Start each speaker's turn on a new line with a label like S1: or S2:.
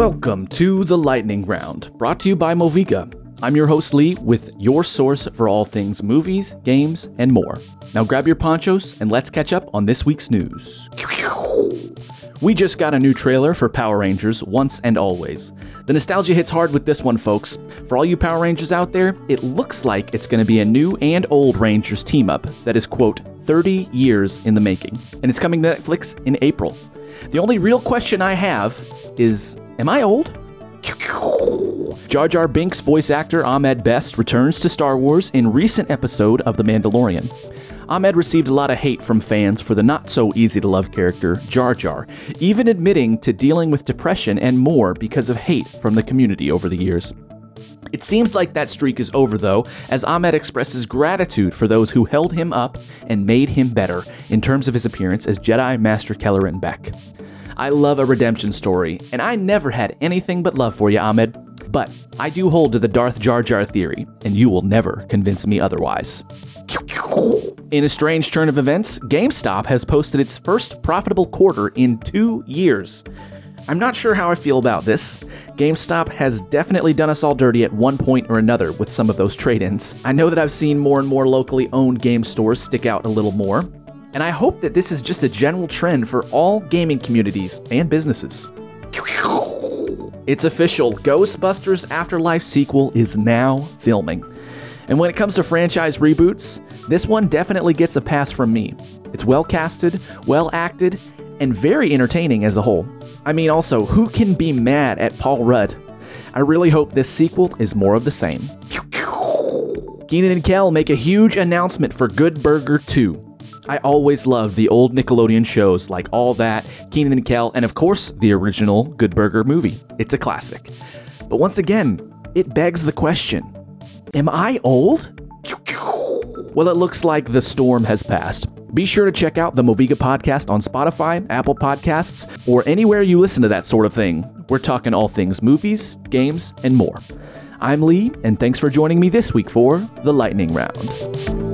S1: Welcome to the Lightning Round, brought to you by Moviga. I'm your host Lee with your source for all things movies, games, and more. Now grab your ponchos and let's catch up on this week's news. We just got a new trailer for Power Rangers Once and Always. The nostalgia hits hard with this one, folks. For all you Power Rangers out there, it looks like it's going to be a new and old Rangers team up that is, quote, 30 years in the making. And it's coming to Netflix in April. The only real question I have is Am I old? Jar Jar Binks voice actor Ahmed Best returns to Star Wars in recent episode of The Mandalorian. Ahmed received a lot of hate from fans for the not so easy to love character Jar Jar, even admitting to dealing with depression and more because of hate from the community over the years. It seems like that streak is over, though, as Ahmed expresses gratitude for those who held him up and made him better in terms of his appearance as Jedi Master Kelleran Beck. I love a redemption story, and I never had anything but love for you, Ahmed. But I do hold to the Darth Jar Jar theory, and you will never convince me otherwise. In a strange turn of events, GameStop has posted its first profitable quarter in two years. I'm not sure how I feel about this. GameStop has definitely done us all dirty at one point or another with some of those trade ins. I know that I've seen more and more locally owned game stores stick out a little more, and I hope that this is just a general trend for all gaming communities and businesses. It's official Ghostbusters Afterlife sequel is now filming. And when it comes to franchise reboots, this one definitely gets a pass from me. It's well casted, well acted, and very entertaining as a whole. I mean, also, who can be mad at Paul Rudd? I really hope this sequel is more of the same. Kenan and Kel make a huge announcement for Good Burger 2. I always loved the old Nickelodeon shows like All That, Kenan and Kel, and of course, the original Good Burger movie. It's a classic. But once again, it begs the question Am I old? Well, it looks like the storm has passed. Be sure to check out the Moviga podcast on Spotify, Apple Podcasts, or anywhere you listen to that sort of thing. We're talking all things movies, games, and more. I'm Lee, and thanks for joining me this week for The Lightning Round.